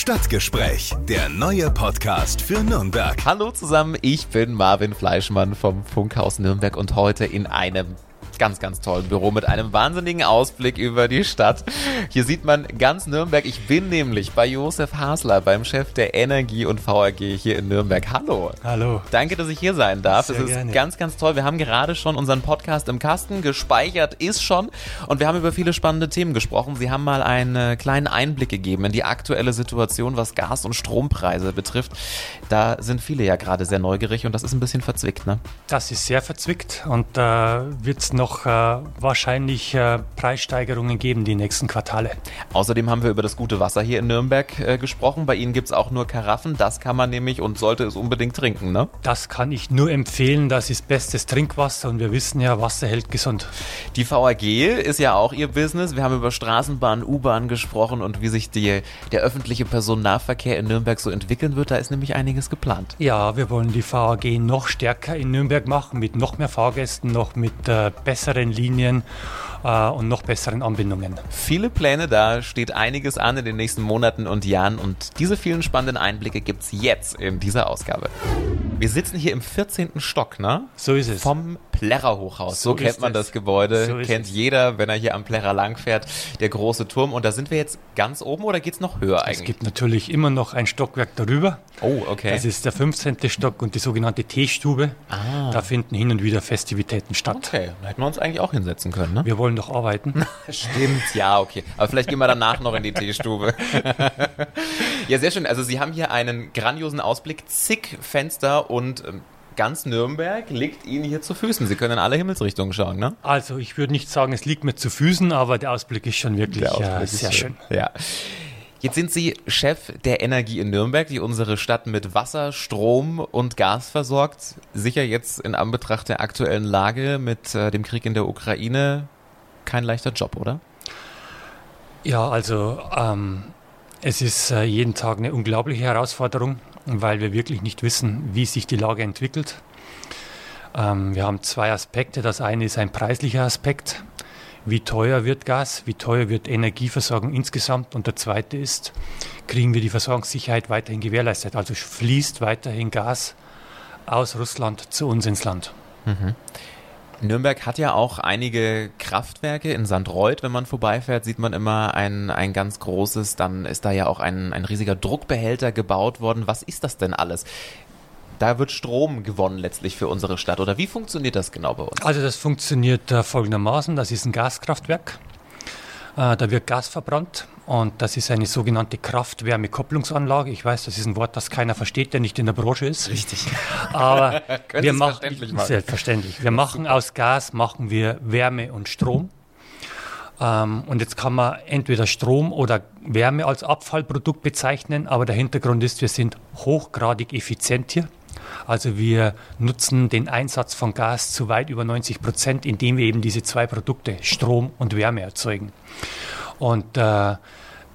Stadtgespräch, der neue Podcast für Nürnberg. Hallo zusammen, ich bin Marvin Fleischmann vom Funkhaus Nürnberg und heute in einem ganz, ganz tollen Büro mit einem wahnsinnigen Ausblick über die Stadt. Hier sieht man ganz Nürnberg. Ich bin nämlich bei Josef Hasler, beim Chef der Energie und VAG hier in Nürnberg. Hallo. Hallo. Danke, dass ich hier sein darf. Sehr es ist gerne. ganz, ganz toll. Wir haben gerade schon unseren Podcast im Kasten gespeichert, ist schon. Und wir haben über viele spannende Themen gesprochen. Sie haben mal einen äh, kleinen Einblick gegeben in die aktuelle Situation, was Gas- und Strompreise betrifft. Da sind viele ja gerade sehr neugierig und das ist ein bisschen verzwickt, ne? Das ist sehr verzwickt und da wird es noch äh, wahrscheinlich äh, Preissteigerungen geben die nächsten Quartale. Außerdem haben wir über das gute Wasser hier in Nürnberg äh, gesprochen. Bei Ihnen gibt es auch nur Karaffen. Das kann man nämlich und sollte es unbedingt trinken, ne? Das kann ich nur empfehlen. Das ist bestes Trinkwasser und wir wissen ja, Wasser hält gesund. Die VAG ist ja auch Ihr Business. Wir haben über Straßenbahn, U-Bahn gesprochen und wie sich die, der öffentliche Personennahverkehr in Nürnberg so entwickeln wird. Da ist nämlich einiges geplant. Ja, wir wollen die VAG noch stärker in Nürnberg machen, mit noch mehr Fahrgästen, noch mit äh, besseren Linien äh, und noch besseren Anbindungen. Viele Pläne, da steht einiges an in den nächsten Monaten und Jahren und diese vielen spannenden Einblicke gibt es jetzt in dieser Ausgabe. Wir sitzen hier im 14. Stock, ne? So ist es. Vom Plärrer Hochhaus. So, So kennt man es. das Gebäude, So kennt es. jeder, wenn er hier am Plärrer langfährt, der große Turm. Und da sind wir jetzt ganz oben oder geht's noch höher Es eigentlich? gibt natürlich immer noch ein Stockwerk darüber. oh, okay. Das ist der 15. Stock und die sogenannte Teestube. Ah. Da finden hin und wieder Festivitäten statt. Okay, da hätten wir uns eigentlich auch hinsetzen können, ne? Wir wollen doch arbeiten. Stimmt, ja, okay. Aber vielleicht gehen wir danach noch in die Teestube. ja, sehr schön. Also Sie haben hier einen grandiosen Ausblick, zig Fenster und ähm, ganz Nürnberg liegt Ihnen hier zu Füßen. Sie können in alle Himmelsrichtungen schauen, ne? Also ich würde nicht sagen, es liegt mir zu Füßen, aber der Ausblick ist schon wirklich äh, ist sehr schön. Ja. Jetzt sind Sie Chef der Energie in Nürnberg, die unsere Stadt mit Wasser, Strom und Gas versorgt. Sicher jetzt in Anbetracht der aktuellen Lage mit äh, dem Krieg in der Ukraine kein leichter Job, oder? Ja, also ähm, es ist äh, jeden Tag eine unglaubliche Herausforderung, weil wir wirklich nicht wissen, wie sich die Lage entwickelt. Ähm, wir haben zwei Aspekte. Das eine ist ein preislicher Aspekt. Wie teuer wird Gas? Wie teuer wird Energieversorgung insgesamt? Und der zweite ist, kriegen wir die Versorgungssicherheit weiterhin gewährleistet? Also fließt weiterhin Gas aus Russland zu uns ins Land. Nürnberg hat ja auch einige Kraftwerke. In St. Reuth, wenn man vorbeifährt, sieht man immer ein, ein ganz großes. Dann ist da ja auch ein, ein riesiger Druckbehälter gebaut worden. Was ist das denn alles? Da wird Strom gewonnen letztlich für unsere Stadt. Oder wie funktioniert das genau bei uns? Also das funktioniert folgendermaßen. Das ist ein Gaskraftwerk. Äh, da wird Gas verbrannt und das ist eine sogenannte Kraft-Wärme-Kopplungsanlage. Ich weiß, das ist ein Wort, das keiner versteht, der nicht in der Branche ist. Richtig. Aber wir machen verständlich machen? selbstverständlich. Wir machen aus Gas machen wir Wärme und Strom. Ähm, und jetzt kann man entweder Strom oder Wärme als Abfallprodukt bezeichnen, aber der Hintergrund ist, wir sind hochgradig effizient hier. Also wir nutzen den Einsatz von Gas zu weit über 90 Prozent, indem wir eben diese zwei Produkte, Strom und Wärme, erzeugen. Und äh,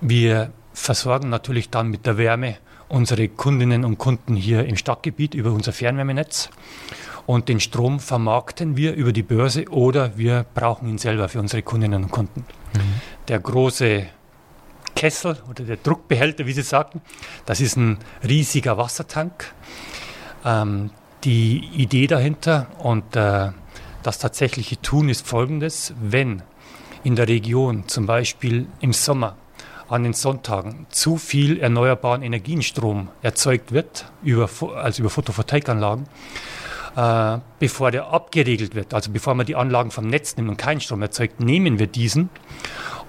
wir versorgen natürlich dann mit der Wärme unsere Kundinnen und Kunden hier im Stadtgebiet über unser Fernwärmenetz. Und den Strom vermarkten wir über die Börse oder wir brauchen ihn selber für unsere Kundinnen und Kunden. Der große Kessel oder der Druckbehälter, wie Sie sagten, das ist ein riesiger Wassertank. Ähm, die Idee dahinter und äh, das tatsächliche Tun ist folgendes. Wenn in der Region zum Beispiel im Sommer an den Sonntagen zu viel erneuerbaren Energienstrom erzeugt wird, über, also über Photovoltaikanlagen, äh, bevor der abgeregelt wird, also bevor man die Anlagen vom Netz nimmt und keinen Strom erzeugt, nehmen wir diesen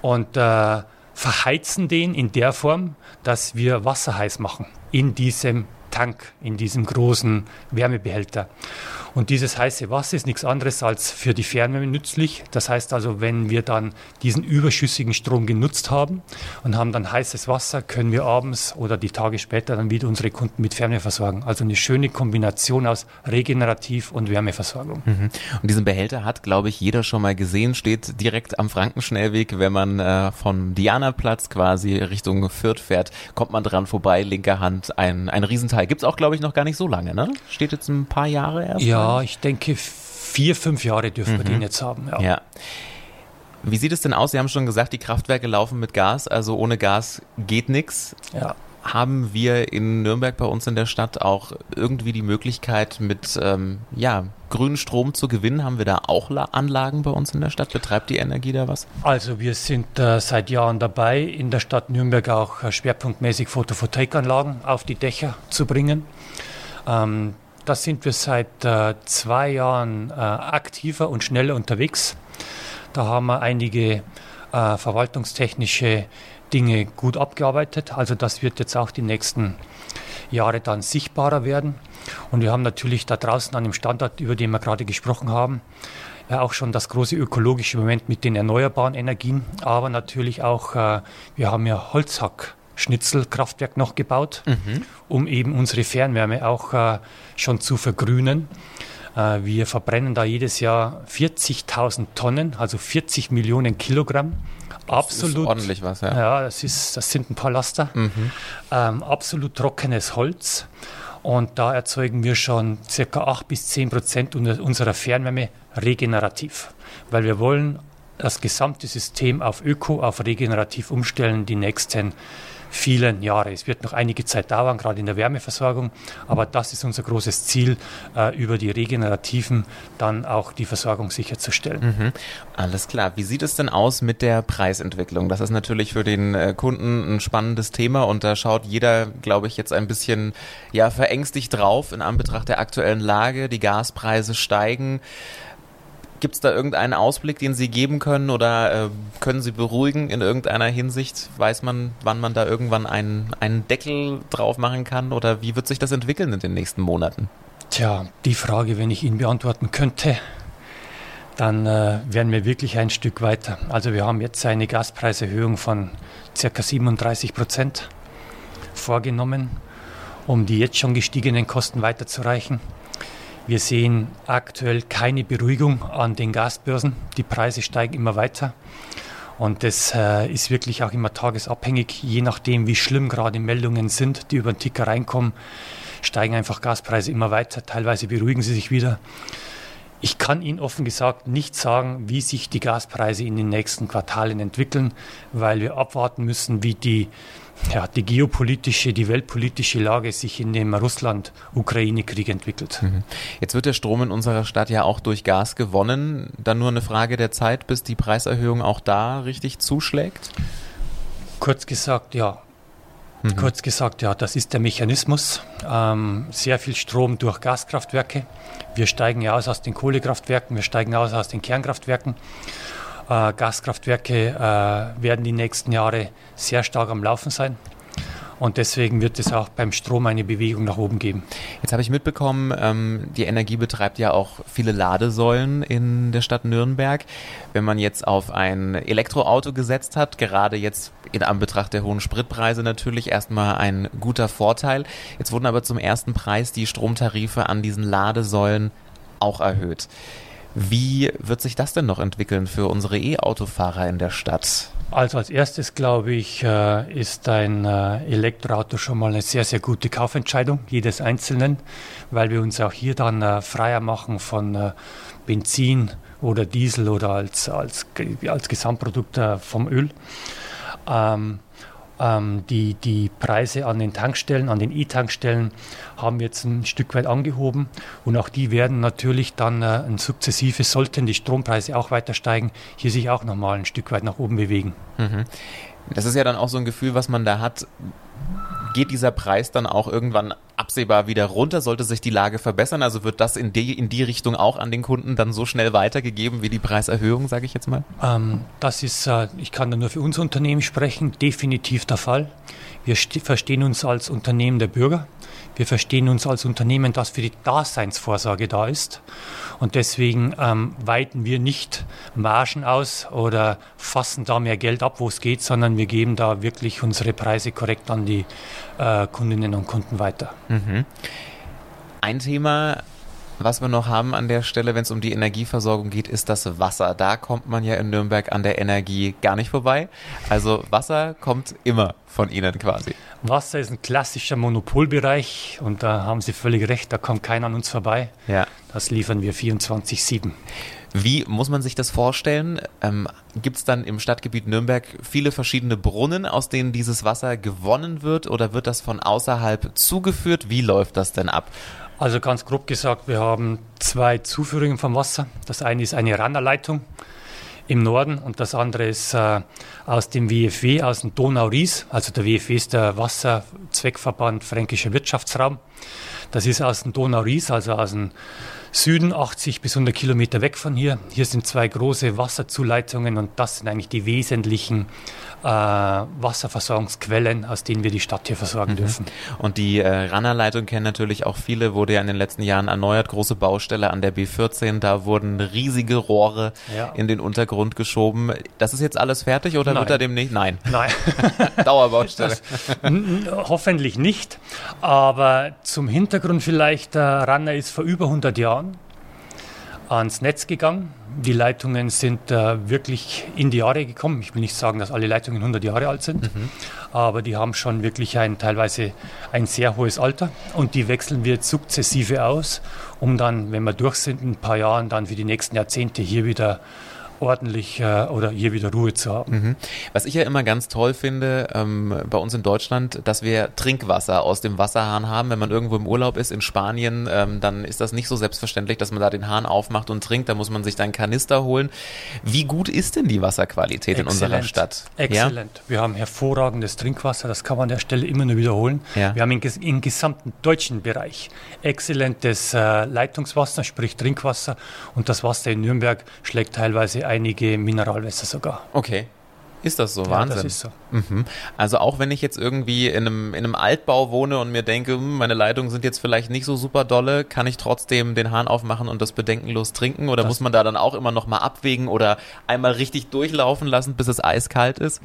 und äh, verheizen den in der Form, dass wir Wasser heiß machen in diesem Tank, in diesem großen Wärmebehälter. Und dieses heiße Wasser ist nichts anderes als für die Fernwärme nützlich. Das heißt also, wenn wir dann diesen überschüssigen Strom genutzt haben und haben dann heißes Wasser, können wir abends oder die Tage später dann wieder unsere Kunden mit Fernwärme versorgen. Also eine schöne Kombination aus Regenerativ- und Wärmeversorgung. Und diesen Behälter hat, glaube ich, jeder schon mal gesehen, steht direkt am Frankenschnellweg, wenn man äh, vom Dianaplatz quasi Richtung Fürth fährt, kommt man dran vorbei, linker Hand, ein, ein Riesenteil. Gibt's auch, glaube ich, noch gar nicht so lange, ne? Steht jetzt ein paar Jahre erst. Ja, ich denke, vier, fünf Jahre dürfen wir den jetzt haben. Ja. Ja. Wie sieht es denn aus? Sie haben schon gesagt, die Kraftwerke laufen mit Gas, also ohne Gas geht nichts. Ja. haben wir in Nürnberg bei uns in der Stadt auch irgendwie die Möglichkeit mit ähm, ja, grünen Strom zu gewinnen? Haben wir da auch Anlagen bei uns in der Stadt? Betreibt die Energie da was? Also wir sind äh, seit Jahren dabei, in der Stadt Nürnberg auch äh, schwerpunktmäßig Photovoltaikanlagen auf die Dächer zu bringen. Ähm, da sind wir seit äh, zwei Jahren äh, aktiver und schneller unterwegs. Da haben wir einige äh, verwaltungstechnische Dinge gut abgearbeitet. Also das wird jetzt auch die nächsten Jahre dann sichtbarer werden. Und wir haben natürlich da draußen an dem Standort, über den wir gerade gesprochen haben, ja auch schon das große ökologische Moment mit den erneuerbaren Energien, aber natürlich auch, äh, wir haben ja Holzhack-Schnitzelkraftwerk noch gebaut, mhm. um eben unsere Fernwärme auch äh, schon zu vergrünen. Äh, wir verbrennen da jedes Jahr 40.000 Tonnen, also 40 Millionen Kilogramm absolut. Das ist ordentlich was, ja. Ja, das, ist, das sind ein paar Laster. Mhm. Ähm, absolut trockenes Holz. Und da erzeugen wir schon ca. 8 bis 10 Prozent unserer Fernwärme regenerativ. Weil wir wollen das gesamte System auf Öko, auf regenerativ umstellen die nächsten vielen Jahre. Es wird noch einige Zeit dauern, gerade in der Wärmeversorgung, aber das ist unser großes Ziel, äh, über die Regenerativen dann auch die Versorgung sicherzustellen. Mhm. Alles klar. Wie sieht es denn aus mit der Preisentwicklung? Das ist natürlich für den äh, Kunden ein spannendes Thema und da schaut jeder, glaube ich, jetzt ein bisschen ja, verängstigt drauf in Anbetracht der aktuellen Lage. Die Gaspreise steigen. Gibt es da irgendeinen Ausblick, den Sie geben können oder äh, können Sie beruhigen in irgendeiner Hinsicht? Weiß man, wann man da irgendwann einen, einen Deckel drauf machen kann oder wie wird sich das entwickeln in den nächsten Monaten? Tja, die Frage, wenn ich Ihnen beantworten könnte, dann äh, wären wir wirklich ein Stück weiter. Also wir haben jetzt eine Gaspreiserhöhung von ca. 37 Prozent vorgenommen, um die jetzt schon gestiegenen Kosten weiterzureichen. Wir sehen aktuell keine Beruhigung an den Gasbörsen. Die Preise steigen immer weiter. Und das äh, ist wirklich auch immer tagesabhängig. Je nachdem, wie schlimm gerade Meldungen sind, die über den Ticker reinkommen, steigen einfach Gaspreise immer weiter. Teilweise beruhigen sie sich wieder. Ich kann Ihnen offen gesagt nicht sagen, wie sich die Gaspreise in den nächsten Quartalen entwickeln, weil wir abwarten müssen, wie die ja, die geopolitische, die weltpolitische Lage sich in dem Russland-Ukraine-Krieg entwickelt. Mhm. Jetzt wird der Strom in unserer Stadt ja auch durch Gas gewonnen. Dann nur eine Frage der Zeit, bis die Preiserhöhung auch da richtig zuschlägt? Kurz gesagt, ja. Mhm. Kurz gesagt, ja, das ist der Mechanismus. Ähm, sehr viel Strom durch Gaskraftwerke. Wir steigen ja aus aus den Kohlekraftwerken, wir steigen aus aus den Kernkraftwerken. Äh, Gaskraftwerke äh, werden die nächsten Jahre sehr stark am Laufen sein. Und deswegen wird es auch beim Strom eine Bewegung nach oben geben. Jetzt habe ich mitbekommen, ähm, die Energie betreibt ja auch viele Ladesäulen in der Stadt Nürnberg. Wenn man jetzt auf ein Elektroauto gesetzt hat, gerade jetzt in Anbetracht der hohen Spritpreise natürlich erstmal ein guter Vorteil. Jetzt wurden aber zum ersten Preis die Stromtarife an diesen Ladesäulen auch erhöht. Wie wird sich das denn noch entwickeln für unsere E-Autofahrer in der Stadt? Also als erstes glaube ich, äh, ist ein äh, Elektroauto schon mal eine sehr, sehr gute Kaufentscheidung jedes Einzelnen, weil wir uns auch hier dann äh, freier machen von Benzin oder Diesel oder als, als, als Gesamtprodukt vom Öl. Ähm, die, die Preise an den Tankstellen, an den E-Tankstellen haben wir jetzt ein Stück weit angehoben und auch die werden natürlich dann äh, ein sukzessive, sollten die Strompreise auch weiter steigen, hier sich auch nochmal ein Stück weit nach oben bewegen. Mhm. Das ist ja dann auch so ein Gefühl, was man da hat geht dieser Preis dann auch irgendwann absehbar wieder runter? Sollte sich die Lage verbessern? Also wird das in die, in die Richtung auch an den Kunden dann so schnell weitergegeben wie die Preiserhöhung, sage ich jetzt mal? Ähm, das ist, äh, ich kann da nur für unser Unternehmen sprechen, definitiv der Fall. Wir verstehen uns als Unternehmen der Bürger. Wir verstehen uns als Unternehmen, das für die Daseinsvorsorge da ist. Und deswegen ähm, weiten wir nicht Margen aus oder fassen da mehr Geld ab, wo es geht, sondern wir geben da wirklich unsere Preise korrekt an die äh, Kundinnen und Kunden weiter. Mhm. Ein Thema, was wir noch haben an der Stelle, wenn es um die Energieversorgung geht, ist das Wasser. Da kommt man ja in Nürnberg an der Energie gar nicht vorbei. Also Wasser kommt immer von Ihnen quasi. Wasser ist ein klassischer Monopolbereich und da haben Sie völlig recht, da kommt keiner an uns vorbei. Ja. Das liefern wir 24-7. Wie muss man sich das vorstellen? Ähm, Gibt es dann im Stadtgebiet Nürnberg viele verschiedene Brunnen, aus denen dieses Wasser gewonnen wird oder wird das von außerhalb zugeführt? Wie läuft das denn ab? Also ganz grob gesagt, wir haben zwei Zuführungen vom Wasser. Das eine ist eine Rannerleitung im Norden und das andere ist äh, aus dem WFW, aus dem Donau-Ries. Also der WFW ist der Wasserzweckverband Fränkischer Wirtschaftsraum. Das ist aus dem Donau-Ries, also aus dem Süden, 80 bis 100 Kilometer weg von hier. Hier sind zwei große Wasserzuleitungen und das sind eigentlich die wesentlichen äh, Wasserversorgungsquellen, aus denen wir die Stadt hier versorgen mhm. dürfen. Und die äh, Rannerleitung kennen natürlich auch viele, wurde ja in den letzten Jahren erneuert, große Baustelle an der B14, da wurden riesige Rohre ja. in den Untergrund geschoben. Das ist jetzt alles fertig oder Nein. wird da demnächst? Nein. Nein. Dauerbaustelle. Das, hoffentlich nicht, aber zum Hintergrund vielleicht, der Ranner ist vor über 100 Jahren ans Netz gegangen. Die Leitungen sind äh, wirklich in die Jahre gekommen. Ich will nicht sagen, dass alle Leitungen 100 Jahre alt sind, mhm. aber die haben schon wirklich ein teilweise ein sehr hohes Alter und die wechseln wir sukzessive aus, um dann, wenn wir durch sind, in ein paar Jahren dann für die nächsten Jahrzehnte hier wieder ordentlich äh, oder hier wieder Ruhe zu haben. Mhm. Was ich ja immer ganz toll finde ähm, bei uns in Deutschland, dass wir Trinkwasser aus dem Wasserhahn haben. Wenn man irgendwo im Urlaub ist in Spanien, ähm, dann ist das nicht so selbstverständlich, dass man da den Hahn aufmacht und trinkt. Da muss man sich dann Kanister holen. Wie gut ist denn die Wasserqualität Exzellent. in unserer Stadt? Exzellent. Ja? Wir haben hervorragendes Trinkwasser, das kann man an der Stelle immer nur wiederholen. Ja. Wir haben im, im gesamten deutschen Bereich exzellentes äh, Leitungswasser, sprich Trinkwasser. Und das Wasser in Nürnberg schlägt teilweise einige Mineralwässer sogar. Okay. Ist das so? Ja, Wahnsinn. Das ist so. Mhm. Also auch wenn ich jetzt irgendwie in einem, in einem Altbau wohne und mir denke, hm, meine Leitungen sind jetzt vielleicht nicht so super dolle, kann ich trotzdem den Hahn aufmachen und das bedenkenlos trinken? Oder das muss man da dann auch immer noch mal abwägen oder einmal richtig durchlaufen lassen, bis es eiskalt ist?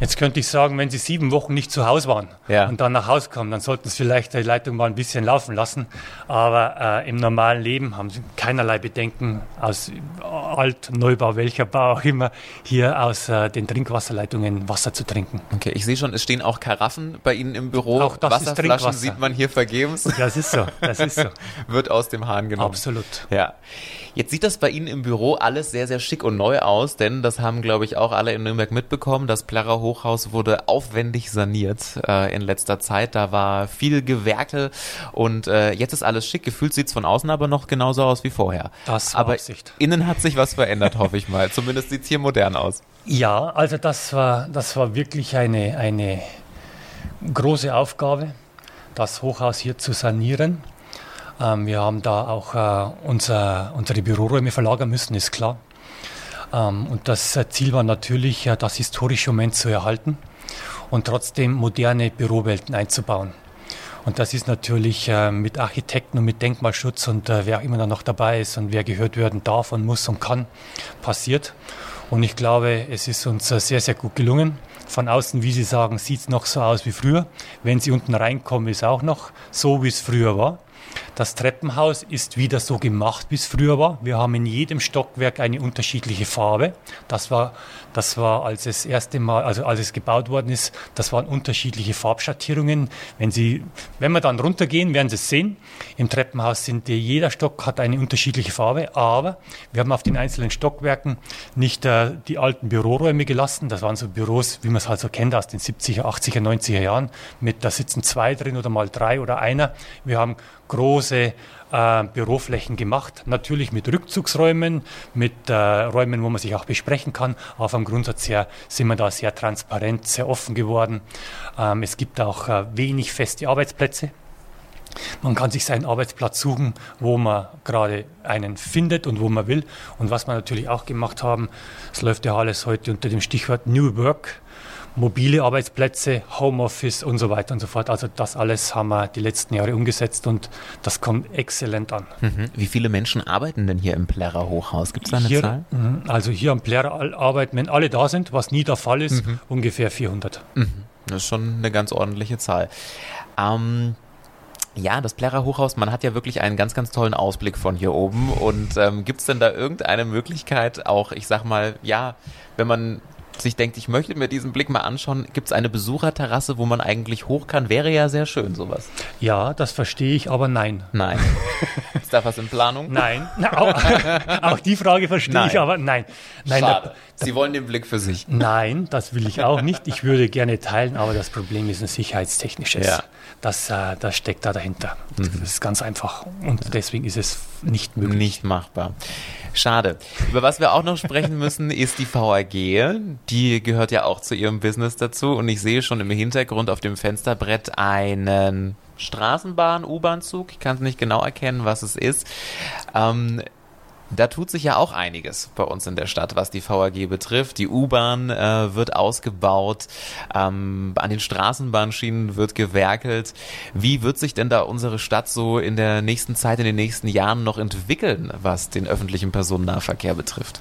Jetzt könnte ich sagen, wenn Sie sieben Wochen nicht zu Hause waren ja. und dann nach Hause kommen, dann sollten Sie vielleicht die Leitung mal ein bisschen laufen lassen. Aber äh, im normalen Leben haben Sie keinerlei Bedenken aus Alt, Neubau, welcher Bau auch immer, hier aus äh, den Trinkwasserleitungen Wasser zu trinken. Okay, ich sehe schon, es stehen auch Karaffen bei Ihnen im Büro. Auch das Wasserflaschen ist Trinkwasser. sieht man hier vergebens. Das ist so, das ist so. Wird aus dem Hahn genommen. Absolut. Ja. Jetzt sieht das bei Ihnen im Büro alles sehr, sehr schick und neu aus, denn das haben, glaube ich, auch alle in Nürnberg mitbekommen. Das Plärrer Hochhaus wurde aufwendig saniert äh, in letzter Zeit. Da war viel Gewerke und äh, jetzt ist alles schick. Gefühlt sieht es von außen aber noch genauso aus wie vorher. Das war aber Absicht. innen hat sich was verändert, hoffe ich mal. Zumindest sieht es hier modern aus. Ja, also das war, das war wirklich eine, eine große Aufgabe, das Hochhaus hier zu sanieren. Ähm, wir haben da auch äh, unser, unsere Büroräume verlagern müssen, ist klar. Ähm, und das äh, Ziel war natürlich, äh, das historische Moment zu erhalten und trotzdem moderne Bürowelten einzubauen. Und das ist natürlich äh, mit Architekten und mit Denkmalschutz und wer auch immer noch dabei ist und wer gehört werden darf und muss und kann, passiert. Und ich glaube, es ist uns sehr, sehr gut gelungen. Von außen, wie Sie sagen, sieht es noch so aus wie früher. Wenn Sie unten reinkommen, ist auch noch so, wie es früher war. Das Treppenhaus ist wieder so gemacht, wie es früher war. Wir haben in jedem Stockwerk eine unterschiedliche Farbe. Das war, das war als es erste Mal, also als es gebaut worden ist, das waren unterschiedliche Farbschattierungen. Wenn Sie, wenn wir dann runtergehen, werden Sie es sehen. Im Treppenhaus sind jeder Stock hat eine unterschiedliche Farbe, aber wir haben auf den einzelnen Stockwerken nicht äh, die alten Büroräume gelassen. Das waren so Büros, wie man es halt so kennt aus den 70er, 80er, 90er Jahren. Mit da sitzen zwei drin oder mal drei oder einer. Wir haben große äh, Büroflächen gemacht. Natürlich mit Rückzugsräumen, mit äh, Räumen, wo man sich auch besprechen kann. Aber vom Grundsatz her sind wir da sehr transparent, sehr offen geworden. Ähm, es gibt auch äh, wenig feste Arbeitsplätze. Man kann sich seinen Arbeitsplatz suchen, wo man gerade einen findet und wo man will. Und was wir natürlich auch gemacht haben, es läuft ja alles heute unter dem Stichwort New Work mobile Arbeitsplätze, Homeoffice und so weiter und so fort. Also das alles haben wir die letzten Jahre umgesetzt und das kommt exzellent an. Mhm. Wie viele Menschen arbeiten denn hier im Plärrer Hochhaus? Gibt es da eine hier, Zahl? Mhm. Also hier am Plärrer arbeiten, wenn alle da sind, was nie der Fall ist, mhm. ungefähr 400. Mhm. Das ist schon eine ganz ordentliche Zahl. Ähm, ja, das Plärrer Hochhaus, man hat ja wirklich einen ganz, ganz tollen Ausblick von hier oben. Und ähm, gibt es denn da irgendeine Möglichkeit, auch, ich sag mal, ja, wenn man sich denkt, ich möchte mir diesen Blick mal anschauen, gibt es eine Besucherterrasse, wo man eigentlich hoch kann? Wäre ja sehr schön, sowas. Ja, das verstehe ich, aber nein. Nein. Ist da was in Planung? Nein. auch, auch, die Frage verstehe nein. ich, aber nein. nein Schade. Da, Sie wollen den Blick für sich. Nein, das will ich auch nicht. Ich würde gerne teilen, aber das Problem ist ein sicherheitstechnisches. Ja. Das, äh, das steckt da dahinter. Mhm. Das ist ganz einfach. Und deswegen ist es nicht möglich. Nicht machbar. Schade. Über was wir auch noch sprechen müssen, ist die VAG. Die gehört ja auch zu ihrem Business dazu. Und ich sehe schon im Hintergrund auf dem Fensterbrett einen Straßenbahn, U-Bahn-Zug. Ich kann es nicht genau erkennen, was es ist. Ähm, da tut sich ja auch einiges bei uns in der Stadt, was die VAG betrifft. Die U-Bahn äh, wird ausgebaut, ähm, an den Straßenbahnschienen wird gewerkelt. Wie wird sich denn da unsere Stadt so in der nächsten Zeit, in den nächsten Jahren noch entwickeln, was den öffentlichen Personennahverkehr betrifft?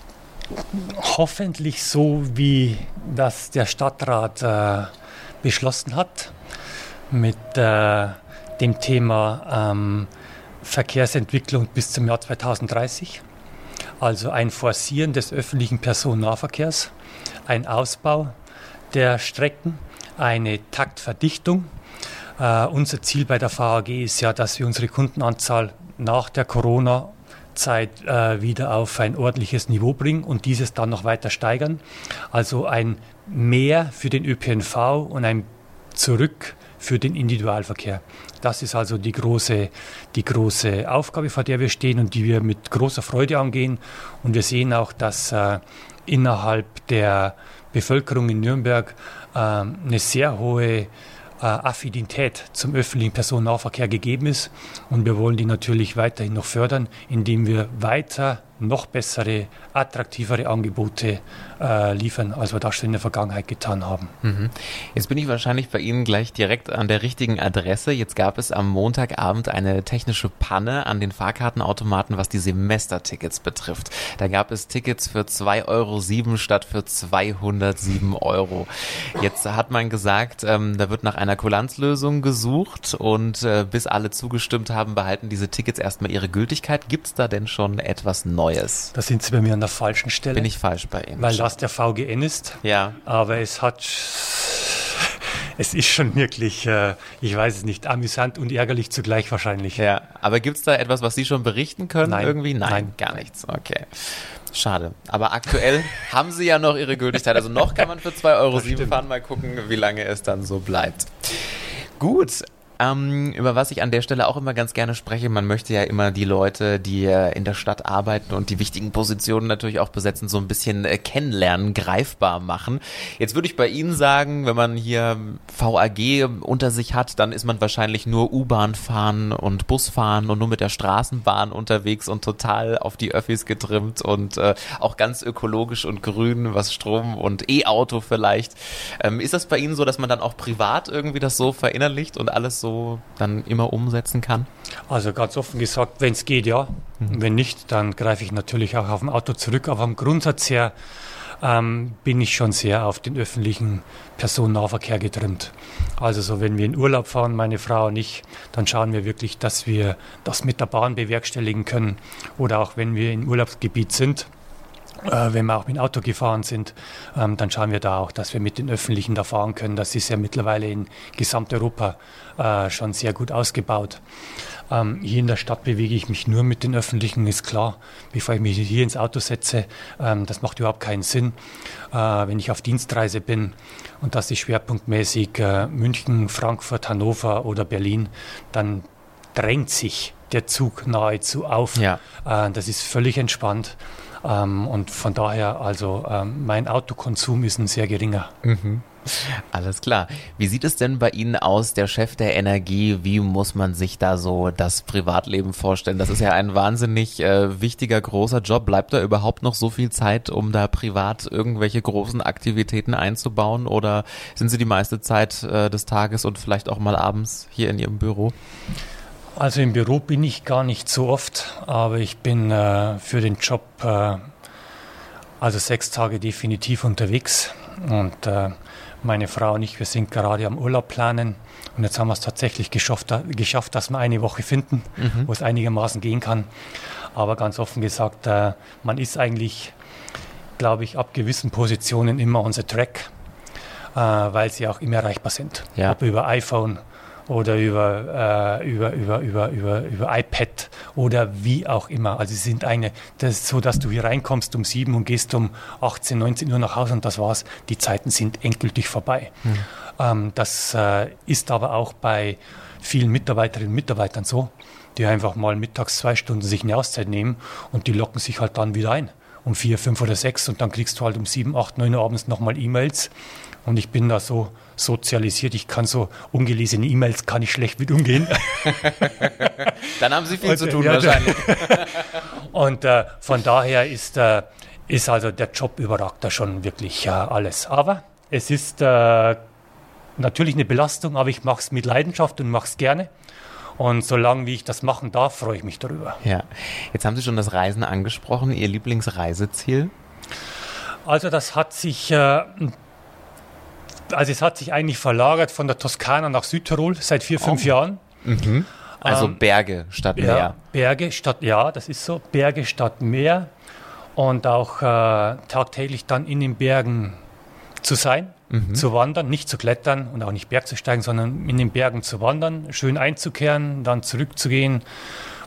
Hoffentlich so, wie das der Stadtrat äh, beschlossen hat mit äh, dem Thema ähm, Verkehrsentwicklung bis zum Jahr 2030 also ein Forcieren des öffentlichen Personennahverkehrs, ein Ausbau der Strecken, eine Taktverdichtung. Uh, unser Ziel bei der VAG ist ja, dass wir unsere Kundenanzahl nach der Corona-Zeit uh, wieder auf ein ordentliches Niveau bringen und dieses dann noch weiter steigern. Also ein Mehr für den ÖPNV und ein Zurück für den Individualverkehr. Das ist also die große, die große Aufgabe, vor der wir stehen und die wir mit großer Freude angehen. Und wir sehen auch, dass äh, innerhalb der Bevölkerung in Nürnberg äh, eine sehr hohe äh, Affinität zum öffentlichen Personennahverkehr gegeben ist. Und wir wollen die natürlich weiterhin noch fördern, indem wir weiter noch bessere, attraktivere Angebote äh, liefern, als wir das schon in der Vergangenheit getan haben. Mhm. Jetzt bin ich wahrscheinlich bei Ihnen gleich direkt an der richtigen Adresse. Jetzt gab es am Montagabend eine technische Panne an den Fahrkartenautomaten, was die Semestertickets betrifft. Da gab es Tickets für 2,07 Euro statt für 207 Euro. Jetzt hat man gesagt, ähm, da wird nach einer Kulanzlösung gesucht und äh, bis alle zugestimmt haben, behalten diese Tickets erstmal ihre Gültigkeit. Gibt es da denn schon etwas Neues? Da sind Sie bei mir an der falschen Stelle. Bin ich falsch bei Ihnen? Weil das der VGN ist. Ja. Aber es hat, es ist schon wirklich, äh, ich weiß es nicht, amüsant und ärgerlich zugleich wahrscheinlich. Ja. Aber gibt es da etwas, was Sie schon berichten können? Nein. Irgendwie? Nein, Nein. gar nichts. Okay. Schade. Aber aktuell haben sie ja noch ihre Gültigkeit. Also noch kann man für 2,07 Euro fahren. Mal gucken, wie lange es dann so bleibt. Gut, ähm, über was ich an der Stelle auch immer ganz gerne spreche, man möchte ja immer die Leute, die in der Stadt arbeiten und die wichtigen Positionen natürlich auch besetzen, so ein bisschen äh, kennenlernen, greifbar machen. Jetzt würde ich bei Ihnen sagen, wenn man hier VAG unter sich hat, dann ist man wahrscheinlich nur U-Bahn fahren und Bus fahren und nur mit der Straßenbahn unterwegs und total auf die Öffis getrimmt und äh, auch ganz ökologisch und grün, was Strom und E-Auto vielleicht. Ähm, ist das bei Ihnen so, dass man dann auch privat irgendwie das so verinnerlicht und alles so so dann immer umsetzen kann? Also ganz offen gesagt, wenn es geht, ja. Mhm. Wenn nicht, dann greife ich natürlich auch auf ein Auto zurück. Aber vom Grundsatz her ähm, bin ich schon sehr auf den öffentlichen Personennahverkehr getrimmt. Also so, wenn wir in Urlaub fahren, meine Frau und ich, dann schauen wir wirklich, dass wir das mit der Bahn bewerkstelligen können. Oder auch wenn wir im Urlaubsgebiet sind, äh, wenn wir auch mit dem Auto gefahren sind, ähm, dann schauen wir da auch, dass wir mit den Öffentlichen da fahren können. Das ist ja mittlerweile in Gesamteuropa äh, schon sehr gut ausgebaut. Ähm, hier in der Stadt bewege ich mich nur mit den Öffentlichen, ist klar. Bevor ich mich hier ins Auto setze, ähm, das macht überhaupt keinen Sinn. Äh, wenn ich auf Dienstreise bin und das ist schwerpunktmäßig äh, München, Frankfurt, Hannover oder Berlin, dann drängt sich der Zug nahezu auf. Ja. Äh, das ist völlig entspannt. Ähm, und von daher, also ähm, mein Autokonsum ist ein sehr geringer. Mhm. Alles klar. Wie sieht es denn bei Ihnen aus, der Chef der Energie? Wie muss man sich da so das Privatleben vorstellen? Das ist ja ein wahnsinnig äh, wichtiger, großer Job. Bleibt da überhaupt noch so viel Zeit, um da privat irgendwelche großen Aktivitäten einzubauen? Oder sind Sie die meiste Zeit äh, des Tages und vielleicht auch mal abends hier in Ihrem Büro? Also im Büro bin ich gar nicht so oft, aber ich bin äh, für den Job äh, also sechs Tage definitiv unterwegs. Und äh, meine Frau und ich, wir sind gerade am Urlaub planen. Und jetzt haben wir es tatsächlich geschafft, geschafft dass wir eine Woche finden, mhm. wo es einigermaßen gehen kann. Aber ganz offen gesagt, äh, man ist eigentlich glaube ich, ab gewissen Positionen immer the track, äh, weil sie auch immer erreichbar sind. Ja. Ob über iPhone oder über, äh, über, über, über, über, über iPad oder wie auch immer. Also sie sind eine, das ist so, dass du hier reinkommst um sieben und gehst um 18, 19 Uhr nach Hause und das war's. Die Zeiten sind endgültig vorbei. Ähm, das äh, ist aber auch bei vielen Mitarbeiterinnen und Mitarbeitern so, die einfach mal mittags zwei Stunden sich eine Auszeit nehmen und die locken sich halt dann wieder ein um vier, fünf oder sechs und dann kriegst du halt um sieben, acht, neun Uhr abends nochmal E-Mails und ich bin da so sozialisiert, ich kann so ungelesene E-Mails, kann ich schlecht mit umgehen. Dann haben Sie viel Und, zu tun ja, wahrscheinlich. Und äh, von daher ist, äh, ist also der Job überragt da schon wirklich äh, alles. Aber es ist äh, natürlich eine Belastung, aber ich mache es mit Leidenschaft und mache es gerne. Und solange wie ich das machen darf, freue ich mich darüber. Ja. Jetzt haben Sie schon das Reisen angesprochen, Ihr Lieblingsreiseziel? Also das hat sich, äh, also es hat sich eigentlich verlagert von der Toskana nach Südtirol seit vier, fünf Jahren. Also Ähm, Berge statt Ja, Meer. Berge statt, ja, das ist so, Berge statt Meer und auch äh, tagtäglich dann in den Bergen zu sein, zu wandern, nicht zu klettern und auch nicht bergzusteigen, sondern in den Bergen zu wandern, schön einzukehren, dann zurückzugehen,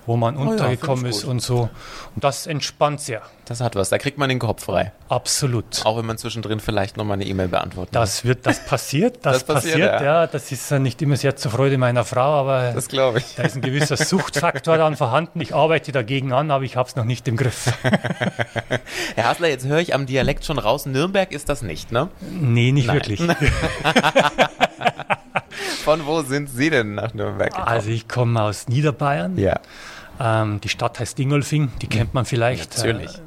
wo man Oh ja, untergekommen ich ist gut. und so. Und das entspannt sehr, Das hat was. Da kriegt man den Kopf frei. absolut. Auch wenn man zwischendrin vielleicht nochmal eine E-Mail beantworten Das wird, das passiert, das, Das passiert, passiert, ja. ja. Das ist nicht immer sehr zur Freude meiner Frau, aber Das glaube ich. da ist ein gewisser Suchtfaktor dann vorhanden. Ich arbeite dagegen an, aber ich habe es noch nicht im Griff. Herr Hasler, jetzt höre ich am Dialekt schon raus, Nürnberg ist das nicht, ne? Nee, nicht Nein. wirklich. Von wo sind Sie denn nach Nürnberg gekommen? Also ich komme aus Niederbayern. ja, Ähm, die Stadt heißt Dingolfing, die kennt man vielleicht. natürlich. Äh,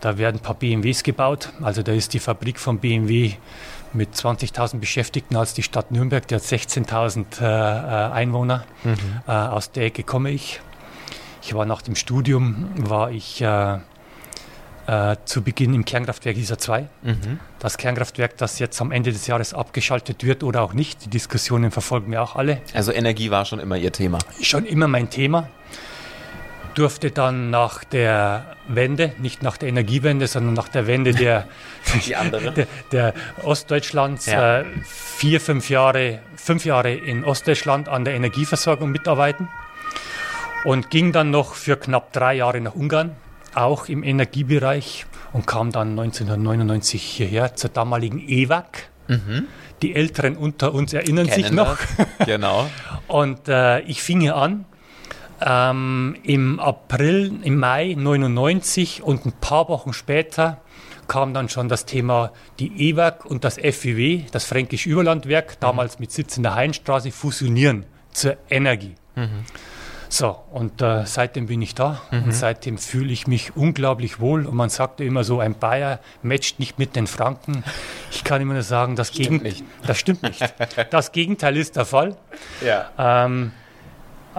da werden ein paar BMWs gebaut. Also da ist die Fabrik von BMW mit 20.000 Beschäftigten als die Stadt Nürnberg. Die hat 16.000 äh, äh, Einwohner. Äh, aus der Ecke komme ich. Ich war nach dem Studium, war ich äh, zu Beginn im Kernkraftwerk ISA 2. Das Kernkraftwerk, das jetzt am Ende des Jahres abgeschaltet wird oder auch nicht. Die Diskussionen verfolgen wir auch alle. Also Energie war schon immer Ihr Thema. schon immer mein Thema. Durfte dann nach der Wende, nicht nach der Energiewende, sondern nach der Wende der, der, der Ostdeutschlands, Ja. äh, vier, fünf Jahre, fünf Jahre in Ostdeutschland an der Energieversorgung mitarbeiten und ging dann noch für knapp drei Jahre nach Ungarn, auch im Energiebereich und kam dann 1999 hierher zur damaligen EWAG. Die Älteren unter uns erinnern sich Kennen noch. das? Genau. Und äh, ich fing hier an ähm, im April, im Mai 99 und ein paar Wochen später kam dann schon das Thema die EWAG und das FIW, das Fränkisch Überlandwerk, damals mit Sitz in der Heinstraße, fusionieren zur Energie. So, und äh, seitdem bin ich da und seitdem fühle ich mich unglaublich wohl. Und man sagte immer so, ein Bayer matcht nicht mit den Franken. Ich kann immer nur sagen, das, Gegend nicht. das stimmt nicht. Das Gegenteil ist der Fall. Ja. Ähm,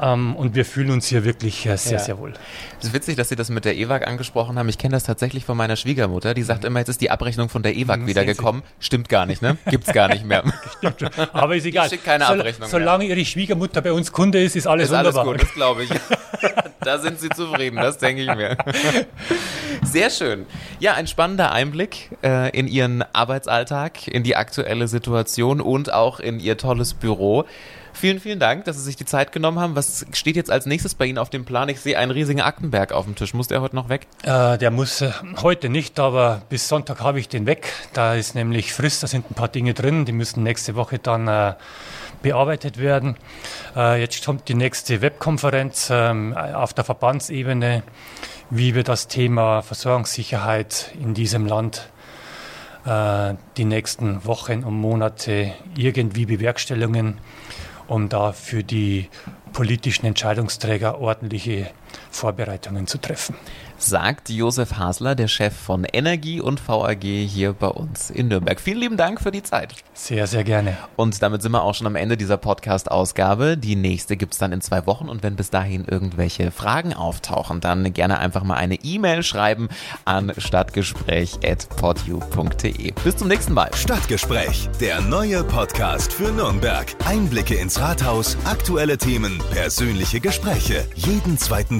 ähm, und wir fühlen uns hier wirklich äh, sehr, Ja. sehr wohl. Es ist witzig, dass Sie das mit der EWAG angesprochen haben. Ich kenne das tatsächlich von meiner Schwiegermutter. Die sagt immer, jetzt ist die Abrechnung von der EWAG Mhm, wieder Sie. Stimmt gar nicht, ne? Gibt's gar nicht mehr. Aber ist egal. schickt keine Sol- Abrechnung mehr. Solange Ihre Schwiegermutter bei uns Kunde ist, ist alles Ist alles wunderbar. gut, das glaube ich. da sind Sie zufrieden, das denke ich mir. Sehr schön. Ja, ein spannender Einblick äh, in Ihren Arbeitsalltag, in die aktuelle Situation und auch in Ihr tolles Büro. Vielen, vielen Dank, dass Sie sich die Zeit genommen haben. Was steht jetzt als nächstes bei Ihnen auf dem Plan? Ich sehe einen riesigen Aktenberg auf dem Tisch. Muss der heute noch weg? Äh, der muss äh, heute nicht, aber bis Sonntag habe ich den weg. Da ist nämlich Frist, da sind ein paar Dinge drin, die müssen nächste Woche dann äh, bearbeitet werden. Äh, jetzt kommt die nächste Webkonferenz ähm, auf der Verbandsebene, wie wir das Thema Versorgungssicherheit in diesem Land äh, die nächsten Wochen und Monate irgendwie bewerkstelligen, um da für die politischen Entscheidungsträger ordentliche Vorbereitungen zu treffen. Sagt Josef Hasler, der Chef von Energie und VAG hier bei uns in Nürnberg. Vielen lieben Dank für die Zeit. Sehr, sehr gerne. Und damit sind wir auch schon am Ende dieser Podcast-Ausgabe. Die nächste gibt's dann in zwei Wochen. Und wenn bis dahin irgendwelche Fragen auftauchen, dann gerne einfach mal eine E-Mail schreiben an stadtgespräch.podu.de. Bis zum nächsten Mal. Stadtgespräch, der neue Podcast für Nürnberg. Einblicke ins Rathaus, aktuelle Themen, persönliche Gespräche. Jeden zweiten